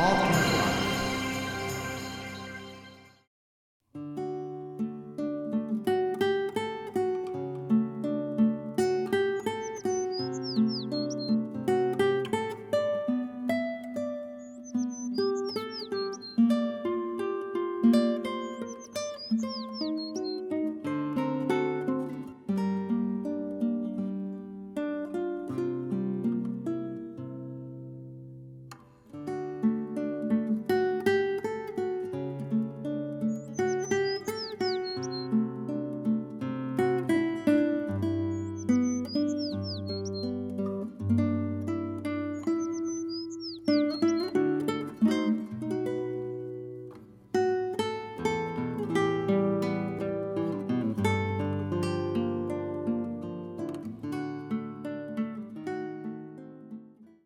Podcast.